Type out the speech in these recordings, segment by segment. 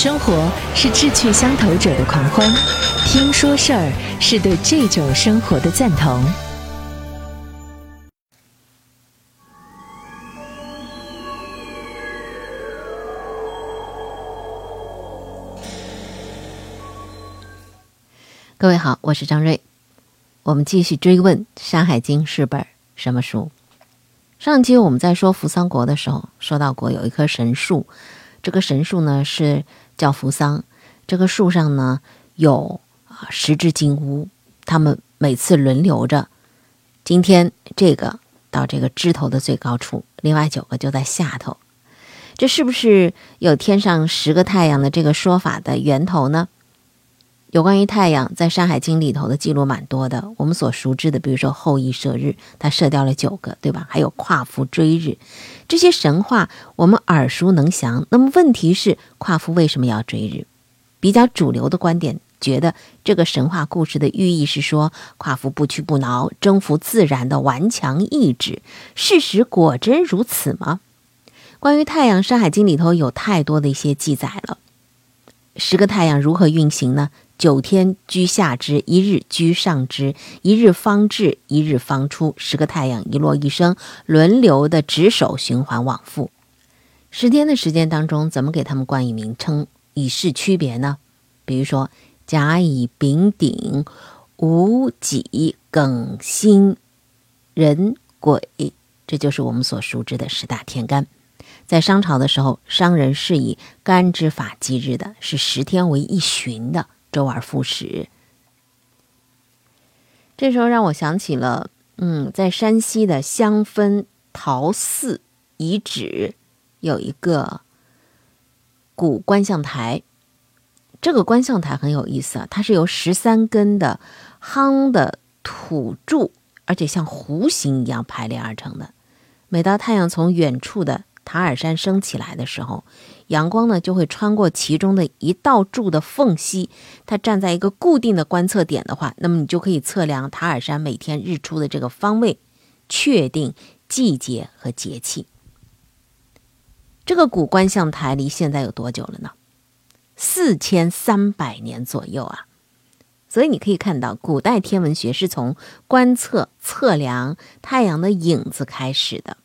生活是志趣相投者的狂欢，听说事儿是对这种生活的赞同。各位好，我是张瑞，我们继续追问《山海经》是本什么书？上期我们在说扶桑国的时候，说到过有一棵神树，这个神树呢是叫扶桑，这个树上呢有啊十只金乌，它们每次轮流着，今天这个到这个枝头的最高处，另外九个就在下头，这是不是有天上十个太阳的这个说法的源头呢？有关于太阳，在《山海经》里头的记录蛮多的。我们所熟知的，比如说后羿射日，他射掉了九个，对吧？还有夸父追日，这些神话我们耳熟能详。那么问题是，夸父为什么要追日？比较主流的观点觉得，这个神话故事的寓意是说，夸父不屈不挠、征服自然的顽强意志。事实果真如此吗？关于太阳，《山海经》里头有太多的一些记载了。十个太阳如何运行呢？九天居下之，一日居上之，一日方至，一日方出。十个太阳一落一升，轮流的值守，循环往复。十天的时间当中，怎么给他们冠以名称，以示区别呢？比如说甲乙丙丁戊己庚辛壬癸，这就是我们所熟知的十大天干。在商朝的时候，商人是以干支法计日的，是十天为一旬的。周而复始，这时候让我想起了，嗯，在山西的香分陶寺遗址有一个古观象台。这个观象台很有意思啊，它是由十三根的夯的土柱，而且像弧形一样排列而成的。每当太阳从远处的塔尔山升起来的时候，阳光呢就会穿过其中的一道柱的缝隙。它站在一个固定的观测点的话，那么你就可以测量塔尔山每天日出的这个方位，确定季节和节气。这个古观象台离现在有多久了呢？四千三百年左右啊！所以你可以看到，古代天文学是从观测测量太阳的影子开始的。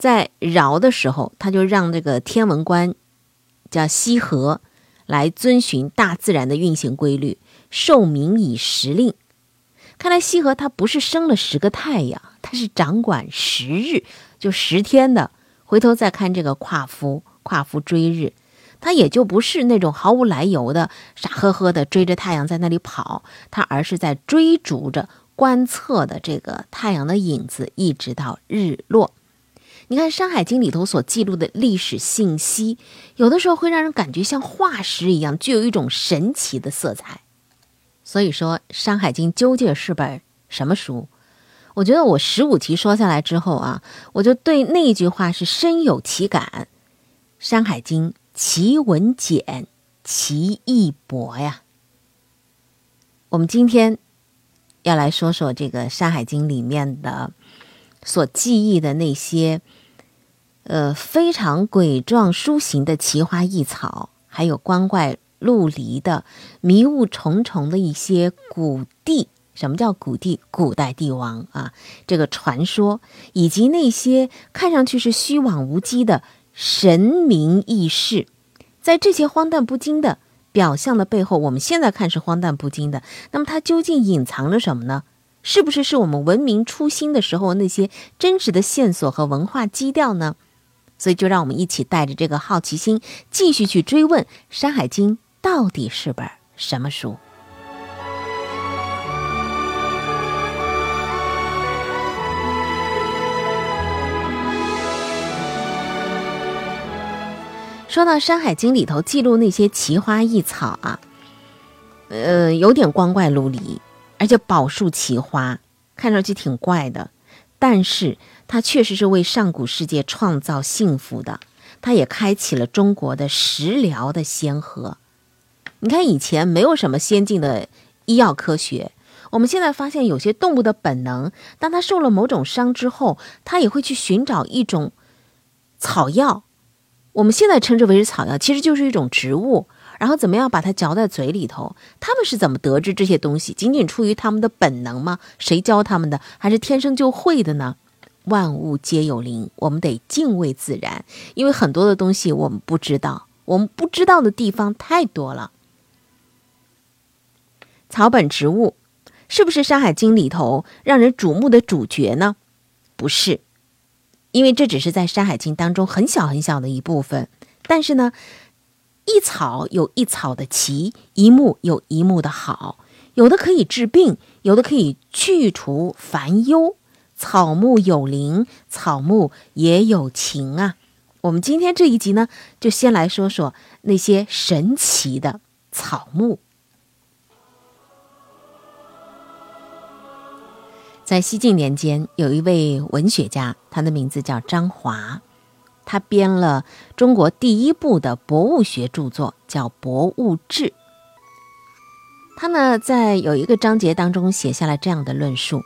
在尧的时候，他就让这个天文官叫羲和来遵循大自然的运行规律，受民以时令。看来羲和他不是生了十个太阳，他是掌管十日，就十天的。回头再看这个夸父，夸父追日，他也就不是那种毫无来由的傻呵呵的追着太阳在那里跑，他而是在追逐着观测的这个太阳的影子，一直到日落。你看《山海经》里头所记录的历史信息，有的时候会让人感觉像化石一样，具有一种神奇的色彩。所以说，《山海经》究竟是本什么书？我觉得我十五题说下来之后啊，我就对那句话是深有其感：《山海经》奇文简，奇义博呀。我们今天要来说说这个《山海经》里面的所记忆的那些。呃，非常鬼状殊形的奇花异草，还有光怪陆离的迷雾重重的一些古地，什么叫古地？古代帝王啊，这个传说，以及那些看上去是虚妄无稽的神明异事，在这些荒诞不经的表象的背后，我们现在看是荒诞不经的，那么它究竟隐藏着什么呢？是不是是我们文明初兴的时候那些真实的线索和文化基调呢？所以，就让我们一起带着这个好奇心，继续去追问《山海经》到底是本什么书。说到《山海经》里头记录那些奇花异草啊，呃，有点光怪陆离，而且宝树奇花，看上去挺怪的，但是。它确实是为上古世界创造幸福的，它也开启了中国的食疗的先河。你看，以前没有什么先进的医药科学，我们现在发现有些动物的本能，当它受了某种伤之后，它也会去寻找一种草药我们现在称之为是草药，其实就是一种植物。然后怎么样把它嚼在嘴里头？他们是怎么得知这些东西？仅仅出于他们的本能吗？谁教他们的？还是天生就会的呢？万物皆有灵，我们得敬畏自然，因为很多的东西我们不知道，我们不知道的地方太多了。草本植物是不是《山海经》里头让人瞩目的主角呢？不是，因为这只是在《山海经》当中很小很小的一部分。但是呢？一草有一草的奇，一木有一木的好，有的可以治病，有的可以去除烦忧。草木有灵，草木也有情啊！我们今天这一集呢，就先来说说那些神奇的草木。在西晋年间，有一位文学家，他的名字叫张华。他编了中国第一部的博物学著作，叫《博物志》。他呢，在有一个章节当中写下了这样的论述：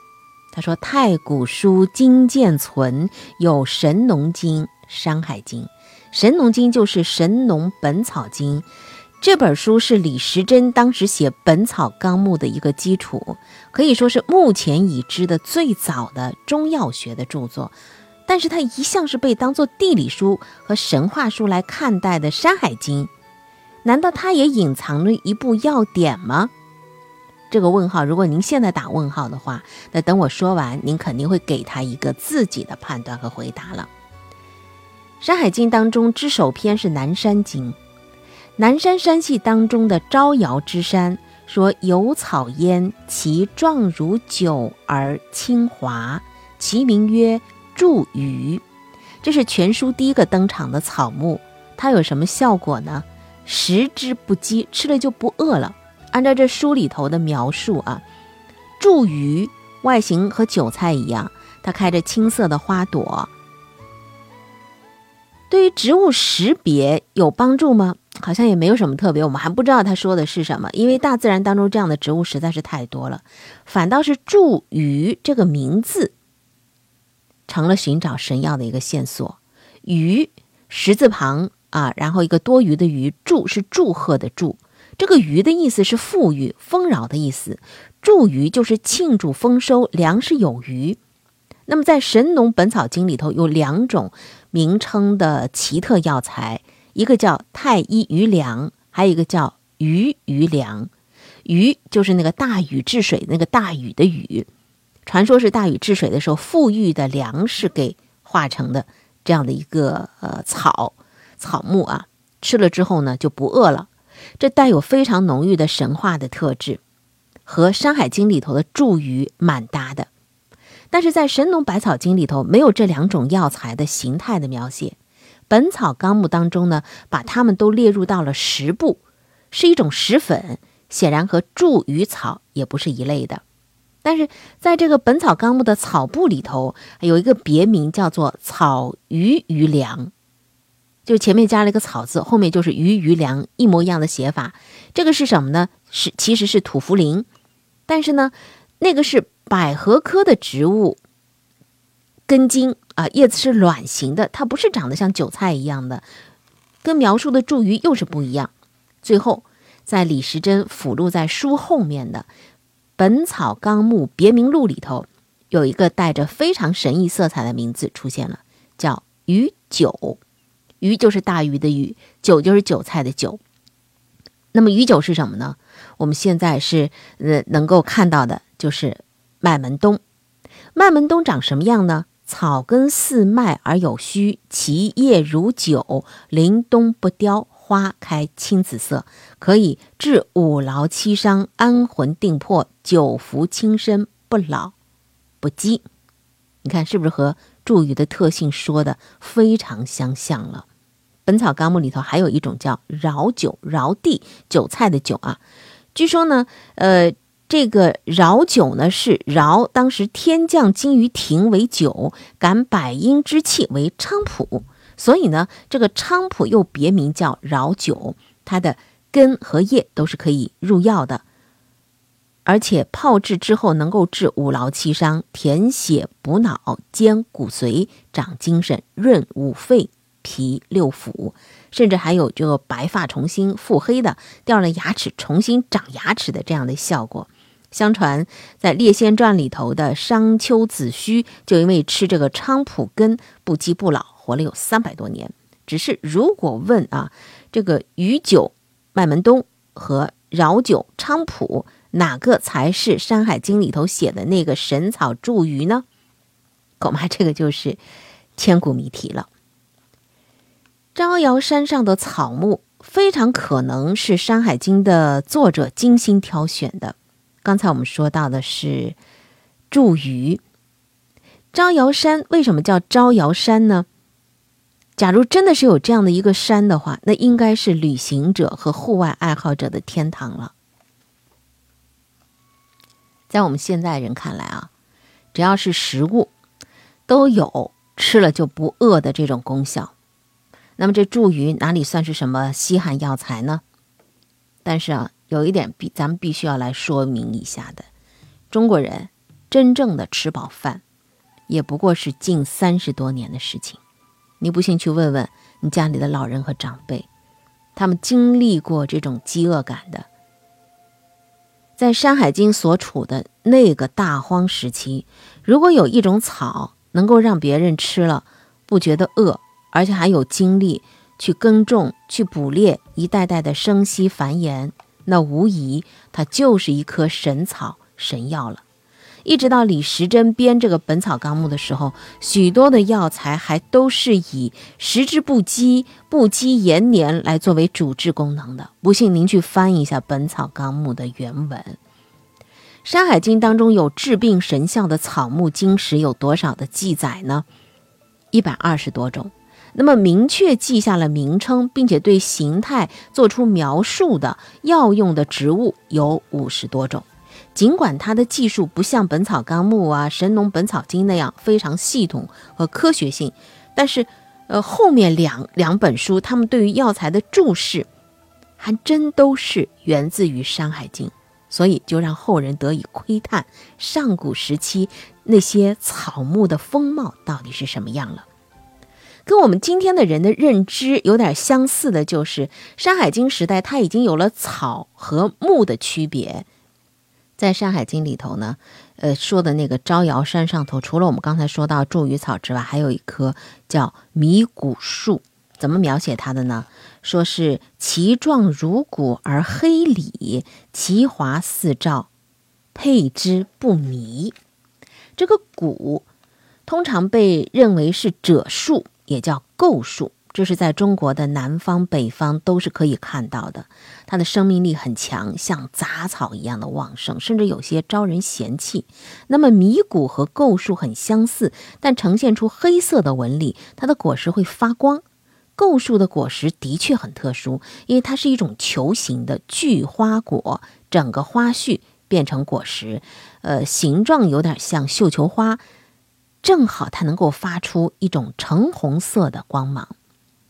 他说，《太古书今见存有《神农经》《山海经》，《神农经》就是《神农本草经》这本书，是李时珍当时写《本草纲目》的一个基础，可以说是目前已知的最早的中药学的著作。但是它一向是被当做地理书和神话书来看待的《山海经》，难道它也隐藏了一部要点吗？这个问号，如果您现在打问号的话，那等我说完，您肯定会给他一个自己的判断和回答了。《山海经》当中之首篇是《南山经》，南山山系当中的招摇之山，说有草焉，其状如酒而清华，其名曰。茱萸，这是全书第一个登场的草木，它有什么效果呢？食之不饥，吃了就不饿了。按照这书里头的描述啊，茱萸外形和韭菜一样，它开着青色的花朵。对于植物识别有帮助吗？好像也没有什么特别，我们还不知道他说的是什么，因为大自然当中这样的植物实在是太多了。反倒是茱萸这个名字。成了寻找神药的一个线索。鱼十字旁啊，然后一个多余的鱼，祝是祝贺的祝。这个余的意思是富裕、丰饶的意思。祝余就是庆祝丰收，粮食有余。那么在《神农本草经》里头有两种名称的奇特药材，一个叫太医余粮，还有一个叫鱼余粮。鱼就是那个大禹治水那个大禹的禹。传说是大禹治水的时候，富裕的粮食给化成的这样的一个呃草草木啊，吃了之后呢就不饿了。这带有非常浓郁的神话的特质，和《山海经》里头的茱萸蛮搭的。但是在《神农百草经》里头没有这两种药材的形态的描写，《本草纲目》当中呢把它们都列入到了十部，是一种石粉，显然和茱萸草也不是一类的。但是在这个《本草纲目》的草部里头，有一个别名叫做草鱼鱼粮，就前面加了一个草字，后面就是鱼鱼粮，一模一样的写法。这个是什么呢？是其实是土茯苓，但是呢，那个是百合科的植物，根茎啊，叶子是卵形的，它不是长得像韭菜一样的，跟描述的茱萸又是不一样。最后，在李时珍附录在书后面的。《本草纲目别名录》里头有一个带着非常神异色彩的名字出现了，叫“鱼韭”。鱼就是大鱼的鱼，韭就是韭菜的韭。那么鱼韭是什么呢？我们现在是呃能够看到的，就是麦门冬。麦门冬长什么样呢？草根似麦而有须，其叶如韭，临冬不凋。花开青紫色，可以治五劳七伤、安魂定魄、久服轻身、不老不饥。你看是不是和祝语的特性说的非常相像了？《本草纲目》里头还有一种叫饶韭，饶地韭菜的韭啊。据说呢，呃，这个饶韭呢是饶当时天降金鱼亭为酒，感百阴之气为菖蒲。所以呢，这个菖蒲又别名叫饶酒，它的根和叶都是可以入药的，而且泡制之后能够治五劳七伤、填血补脑、坚骨髓、长精神、润五肺、皮六腑，甚至还有这个白发重新复黑的、掉了牙齿重新长牙齿的这样的效果。相传，在《列仙传》里头的商丘子虚，就因为吃这个菖蒲根，不饥不老，活了有三百多年。只是如果问啊，这个鱼酒麦门冬和饶酒菖蒲，哪个才是《山海经》里头写的那个神草茱萸呢？恐怕这个就是千古谜题了。招摇山上的草木，非常可能是《山海经》的作者精心挑选的。刚才我们说到的是茱萸，招摇山为什么叫招摇山呢？假如真的是有这样的一个山的话，那应该是旅行者和户外爱好者的天堂了。在我们现代人看来啊，只要是食物，都有吃了就不饿的这种功效。那么这茱萸哪里算是什么稀罕药材呢？但是啊。有一点必咱们必须要来说明一下的，中国人真正的吃饱饭，也不过是近三十多年的事情。你不信去问问你家里的老人和长辈，他们经历过这种饥饿感的。在《山海经》所处的那个大荒时期，如果有一种草能够让别人吃了不觉得饿，而且还有精力去耕种、去捕猎，一代代的生息繁衍。那无疑，它就是一棵神草、神药了。一直到李时珍编这个《本草纲目》的时候，许多的药材还都是以食之不饥、不饥延年来作为主治功能的。不信您去翻一下《本草纲目》的原文，《山海经》当中有治病神效的草木精石有多少的记载呢？一百二十多种。那么明确记下了名称，并且对形态做出描述的药用的植物有五十多种。尽管它的技术不像《本草纲目》啊、《神农本草经》那样非常系统和科学性，但是，呃，后面两两本书他们对于药材的注释，还真都是源自于《山海经》，所以就让后人得以窥探上古时期那些草木的风貌到底是什么样了。跟我们今天的人的认知有点相似的，就是《山海经》时代，它已经有了草和木的区别。在《山海经》里头呢，呃，说的那个招摇山上头，除了我们刚才说到茱萸草之外，还有一棵叫迷谷树。怎么描写它的呢？说是其状如谷而黑里，其华似照，佩之不迷。这个谷通常被认为是赭树。也叫构树，这是在中国的南方、北方都是可以看到的。它的生命力很强，像杂草一样的旺盛，甚至有些招人嫌弃。那么米谷和构树很相似，但呈现出黑色的纹理，它的果实会发光。构树的果实的确很特殊，因为它是一种球形的聚花果，整个花序变成果实，呃，形状有点像绣球花。正好它能够发出一种橙红色的光芒。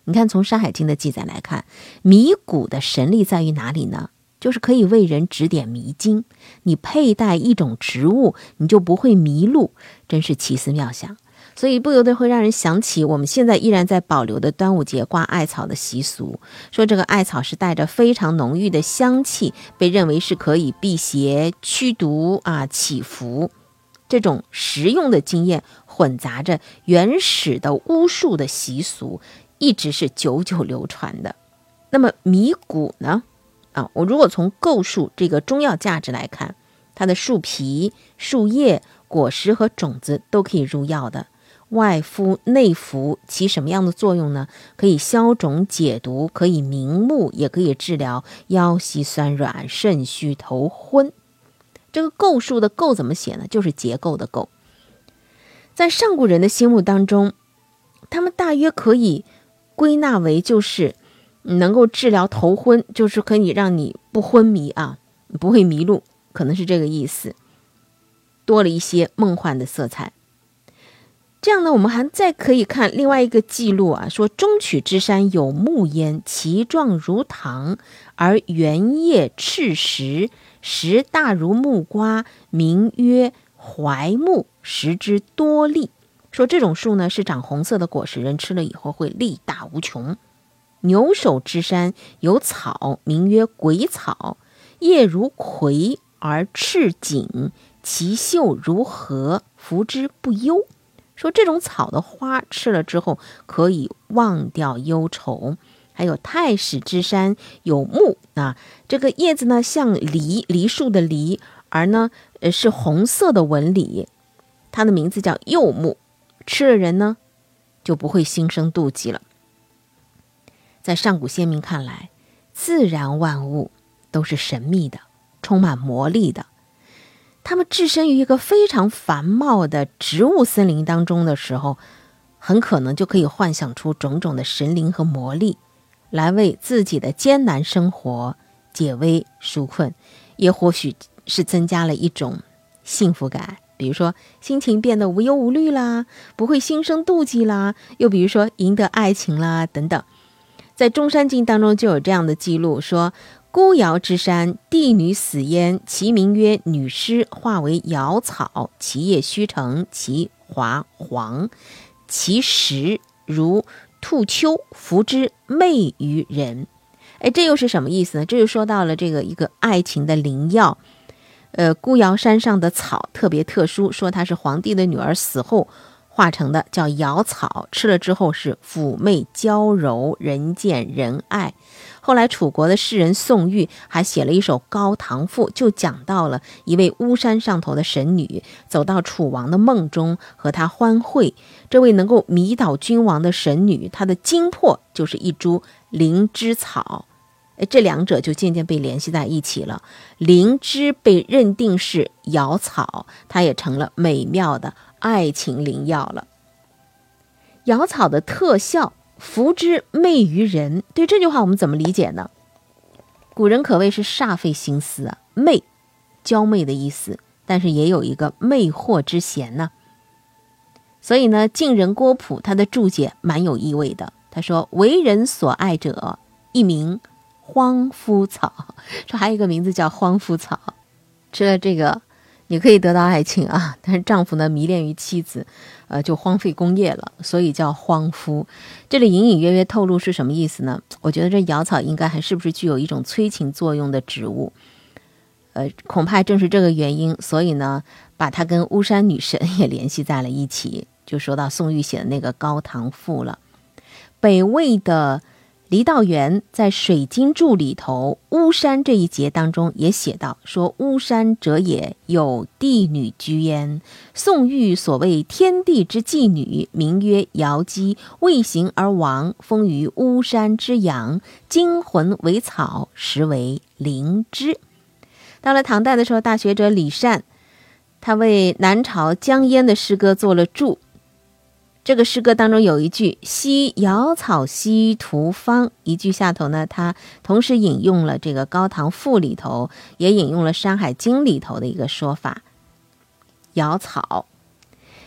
你看，从《山海经》的记载来看，迷谷的神力在于哪里呢？就是可以为人指点迷津。你佩戴一种植物，你就不会迷路，真是奇思妙想。所以不由得会让人想起我们现在依然在保留的端午节挂艾草的习俗。说这个艾草是带着非常浓郁的香气，被认为是可以辟邪、驱毒啊、祈福。这种实用的经验混杂着原始的巫术的习俗，一直是久久流传的。那么米谷呢？啊，我如果从构树这个中药价值来看，它的树皮、树叶、果实和种子都可以入药的，外敷内服，起什么样的作用呢？可以消肿解毒，可以明目，也可以治疗腰膝酸软、肾虚头昏。这个构树的构怎么写呢？就是结构的构。在上古人的心目当中，他们大约可以归纳为就是能够治疗头昏，就是可以让你不昏迷啊，不会迷路，可能是这个意思。多了一些梦幻的色彩。这样呢，我们还再可以看另外一个记录啊，说中曲之山有木焉，其状如糖，而圆叶赤实。实大如木瓜，名曰槐木，食之多利。说这种树呢是长红色的果实，人吃了以后会力大无穷。牛首之山有草，名曰鬼草，叶如葵而赤锦，其秀如荷，服之不忧。说这种草的花吃了之后可以忘掉忧愁。还有太史之山有木啊，这个叶子呢像梨，梨树的梨，而呢呃是红色的纹理，它的名字叫柚木，吃了人呢就不会心生妒忌了。在上古先民看来，自然万物都是神秘的，充满魔力的。他们置身于一个非常繁茂的植物森林当中的时候，很可能就可以幻想出种种的神灵和魔力，来为自己的艰难生活解危纾困，也或许是增加了一种幸福感。比如说，心情变得无忧无虑啦，不会心生妒忌啦，又比如说赢得爱情啦，等等。在中山经当中就有这样的记录，说孤瑶之山，帝女死焉，其名曰女尸，化为瑶草，其叶虚成，其华黄，其实如兔丘，服之媚于人。哎，这又是什么意思呢？这就说到了这个一个爱情的灵药。呃，孤瑶山上的草特别特殊，说它是皇帝的女儿死后。化成的叫瑶草，吃了之后是妩媚娇柔，人见人爱。后来楚国的诗人宋玉还写了一首《高唐赋》，就讲到了一位巫山上头的神女走到楚王的梦中和他欢会。这位能够迷倒君王的神女，她的精魄就是一株灵芝草。哎，这两者就渐渐被联系在一起了。灵芝被认定是瑶草，它也成了美妙的。爱情灵药了。瑶草的特效，福之媚于人。对这句话，我们怎么理解呢？古人可谓是煞费心思啊，媚，娇媚的意思，但是也有一个魅惑之嫌呢。所以呢，晋人郭璞他的注解蛮有意味的。他说：“为人所爱者，一名荒夫草。说还有一个名字叫荒夫草，吃了这个。”你可以得到爱情啊，但是丈夫呢迷恋于妻子，呃，就荒废工业了，所以叫荒夫。这里隐隐约约透露是什么意思呢？我觉得这瑶草应该还是不是具有一种催情作用的植物？呃，恐怕正是这个原因，所以呢，把它跟巫山女神也联系在了一起，就说到宋玉写的那个《高唐赋》了。北魏的。黎道元在《水经注》里头，巫山这一节当中也写到，说巫山者也，有帝女居焉。宋玉所谓天地之妓女，名曰瑶姬，未行而亡，封于巫山之阳，精魂为草，实为灵芝。到了唐代的时候，大学者李善，他为南朝江淹的诗歌做了注。这个诗歌当中有一句“惜瑶草稀徒芳”，一句下头呢，他同时引用了这个《高唐赋》里头，也引用了《山海经》里头的一个说法。瑶草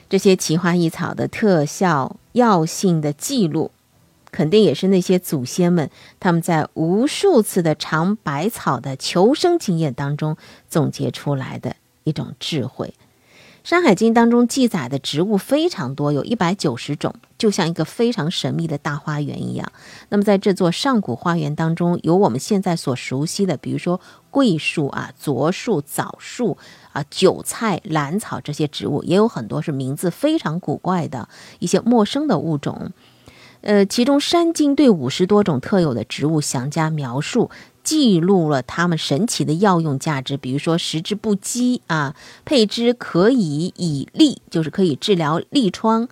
这些奇花异草的特效药性的记录，肯定也是那些祖先们他们在无数次的尝百草的求生经验当中总结出来的一种智慧。《山海经》当中记载的植物非常多，有一百九十种，就像一个非常神秘的大花园一样。那么，在这座上古花园当中，有我们现在所熟悉的，比如说桂树啊、柞树、枣树啊、韭菜、兰草这些植物，也有很多是名字非常古怪的一些陌生的物种。呃，其中《山经》对五十多种特有的植物详加描述。记录了它们神奇的药用价值，比如说食之不饥啊，配之可以以利，就是可以治疗痢疮，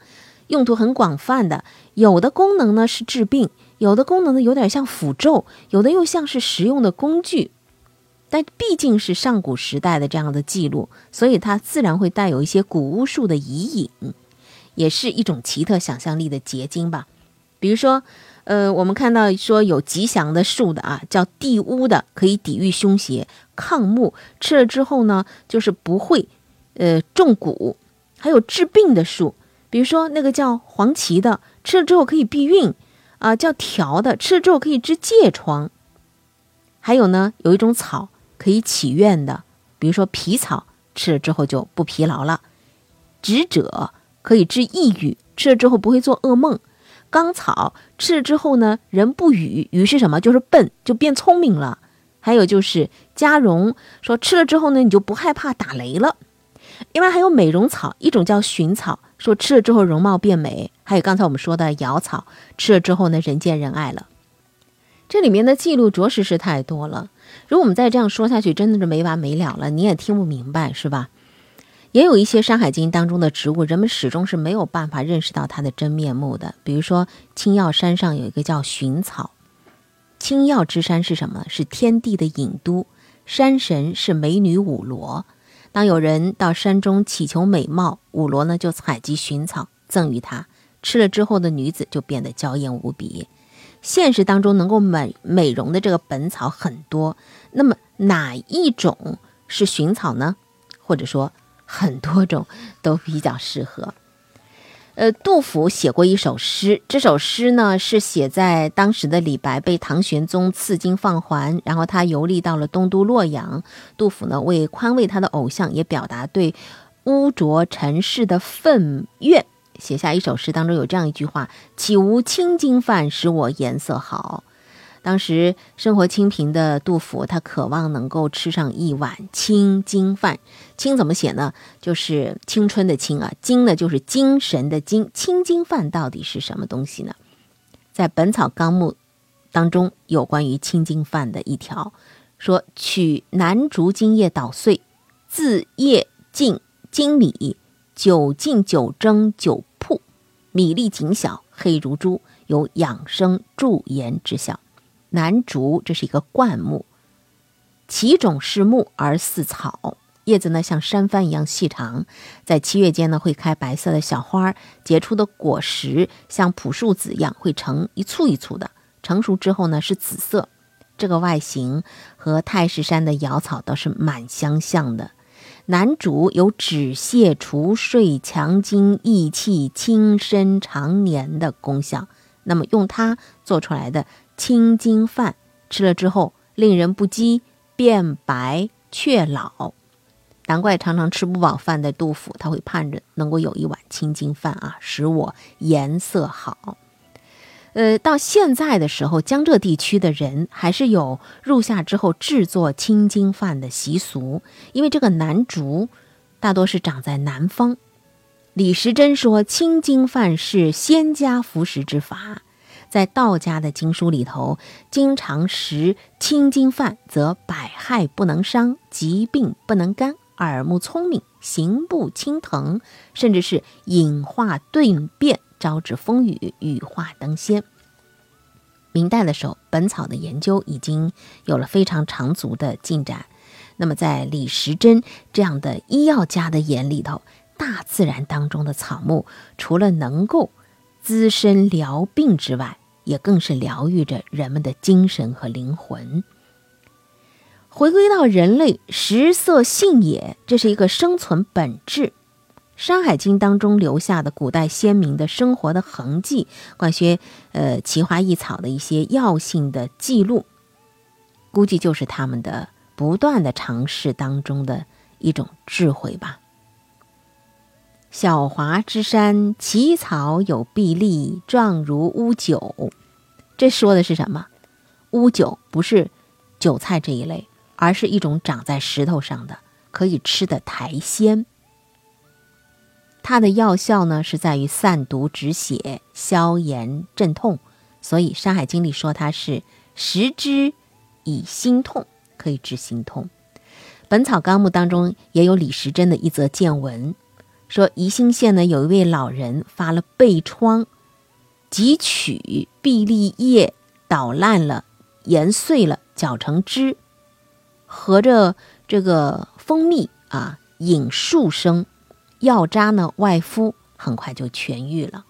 用途很广泛的。有的功能呢是治病，有的功能呢有点像符咒，有的又像是实用的工具。但毕竟是上古时代的这样的记录，所以它自然会带有一些古巫术的遗影，也是一种奇特想象力的结晶吧。比如说。呃，我们看到说有吉祥的树的啊，叫地乌的，可以抵御凶邪、抗木，吃了之后呢，就是不会，呃，中蛊。还有治病的树，比如说那个叫黄芪的，吃了之后可以避孕，啊，叫条的，吃了之后可以治疥疮。还有呢，有一种草可以起愿的，比如说皮草，吃了之后就不疲劳了。直者可以治抑郁，吃了之后不会做噩梦。甘草吃了之后呢，人不语，语是什么？就是笨，就变聪明了。还有就是加绒，说吃了之后呢，你就不害怕打雷了。另外还有美容草，一种叫寻草，说吃了之后容貌变美。还有刚才我们说的瑶草，吃了之后呢，人见人爱了。这里面的记录着实是太多了。如果我们再这样说下去，真的是没完没了了，你也听不明白，是吧？也有一些《山海经》当中的植物，人们始终是没有办法认识到它的真面目的。比如说，青药山上有一个叫寻草。青药之山是什么？是天地的隐都，山神是美女五罗。当有人到山中祈求美貌，五罗呢就采集寻草赠予他，吃了之后的女子就变得娇艳无比。现实当中能够美美容的这个本草很多，那么哪一种是寻草呢？或者说？很多种都比较适合。呃，杜甫写过一首诗，这首诗呢是写在当时的李白被唐玄宗赐金放还，然后他游历到了东都洛阳。杜甫呢为宽慰他的偶像，也表达对污浊尘世的愤怨，写下一首诗，当中有这样一句话：“岂无青金饭，使我颜色好。”当时生活清贫的杜甫，他渴望能够吃上一碗青金饭。青怎么写呢？就是青春的青啊。精呢，就是精神的精。青金饭到底是什么东西呢？在《本草纲目》当中有关于青金饭的一条，说取南竹茎叶捣碎，自叶浸精米，酒浸酒蒸酒铺，米粒紧小，黑如珠，有养生驻颜之效。南竹这是一个灌木，其种是木而似草，叶子呢像山帆一样细长，在七月间呢会开白色的小花，结出的果实像朴树籽一样，会成一簇一簇的，成熟之后呢是紫色。这个外形和太师山的瑶草倒是蛮相像的。南竹有止泻除睡、强筋益气、轻身长年的功效，那么用它做出来的。青筋饭吃了之后，令人不饥，变白却老。难怪常常吃不饱饭的杜甫，他会盼着能够有一碗青金饭啊，使我颜色好。呃，到现在的时候，江浙地区的人还是有入夏之后制作青金饭的习俗，因为这个南竹大多是长在南方。李时珍说：“青金饭是仙家服食之法。”在道家的经书里头，经常食青金饭，则百害不能伤，疾病不能干，耳目聪明，行步轻腾，甚至是隐化顿变，招致风雨，羽化登仙。明代的时候，本草的研究已经有了非常长足的进展。那么，在李时珍这样的医药家的眼里头，大自然当中的草木，除了能够滋身疗病之外，也更是疗愈着人们的精神和灵魂。回归到人类食色性也，这是一个生存本质。《山海经》当中留下的古代先民的生活的痕迹，关些呃奇花异草的一些药性的记录，估计就是他们的不断的尝试当中的一种智慧吧。小华之山，奇草有碧丽，状如乌韭。这说的是什么？乌韭不是韭菜这一类，而是一种长在石头上的可以吃的苔藓。它的药效呢是在于散毒止血、消炎镇痛，所以《山海经》里说它是食之以心痛，可以治心痛。《本草纲目》当中也有李时珍的一则见闻。说宜兴县呢有一位老人发了背疮，汲取碧丽叶捣烂了，研碎了，搅成汁，合着这个蜂蜜啊饮数升，药渣呢外敷，很快就痊愈了。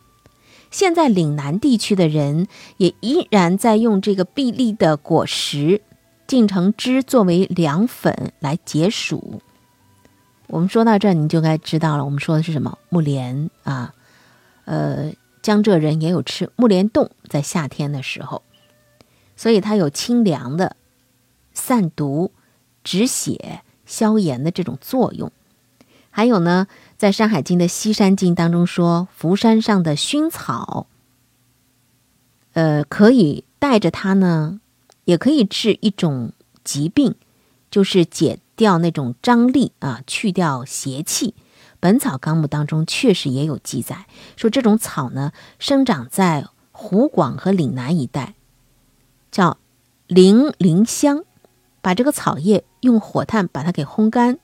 现在岭南地区的人也依然在用这个碧丽的果实浸成汁作为凉粉来解暑。我们说到这儿，你就该知道了。我们说的是什么？木莲啊，呃，江浙人也有吃木莲冻，在夏天的时候，所以它有清凉的、散毒、止血、消炎的这种作用。还有呢，在《山海经》的西山经当中说，福山上的薰草，呃，可以带着它呢，也可以治一种疾病，就是解掉那种张力啊，去掉邪气。《本草纲目》当中确实也有记载，说这种草呢，生长在湖广和岭南一带，叫灵灵香。把这个草叶用火炭把它给烘干，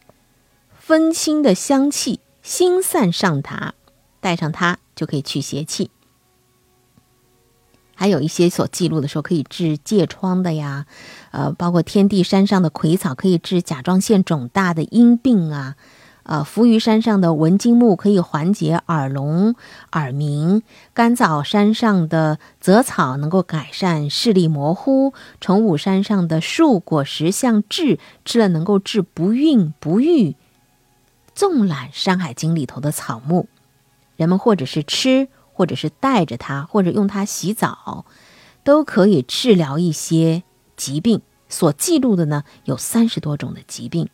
分清的香气心散上达，带上它就可以去邪气。还有一些所记录的时候可以治疥疮的呀，呃，包括天地山上的葵草可以治甲状腺肿大的阴病啊。呃，浮于山上的文经木可以缓解耳聋、耳鸣；甘枣山上的泽草能够改善视力模糊；崇武山上的树果实像痣，吃了能够治不孕不育。纵览《山海经》里头的草木，人们或者是吃，或者是带着它，或者用它洗澡，都可以治疗一些疾病。所记录的呢，有三十多种的疾病。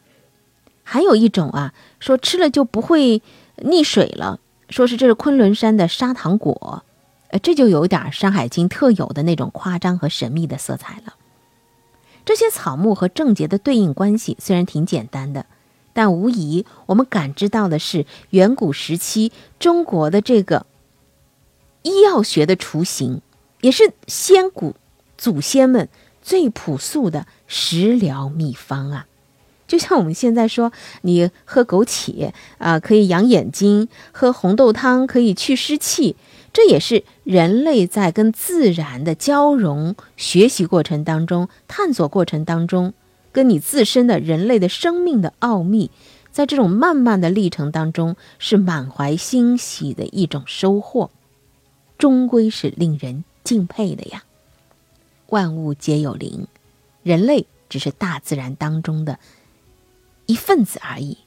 还有一种啊，说吃了就不会溺水了，说是这是昆仑山的砂糖果，呃，这就有点《山海经》特有的那种夸张和神秘的色彩了。这些草木和症结的对应关系虽然挺简单的，但无疑我们感知到的是远古时期中国的这个医药学的雏形，也是先古祖先们最朴素的食疗秘方啊。就像我们现在说，你喝枸杞啊可以养眼睛，喝红豆汤可以去湿气，这也是人类在跟自然的交融、学习过程当中、探索过程当中，跟你自身的人类的生命的奥秘，在这种漫漫的历程当中，是满怀欣喜的一种收获，终归是令人敬佩的呀。万物皆有灵，人类只是大自然当中的。一份子而已，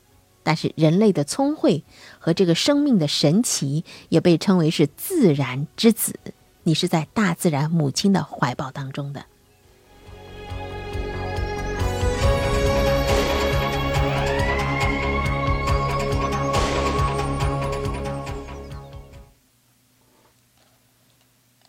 但是人类的聪慧和这个生命的神奇，也被称为是自然之子。你是在大自然母亲的怀抱当中的。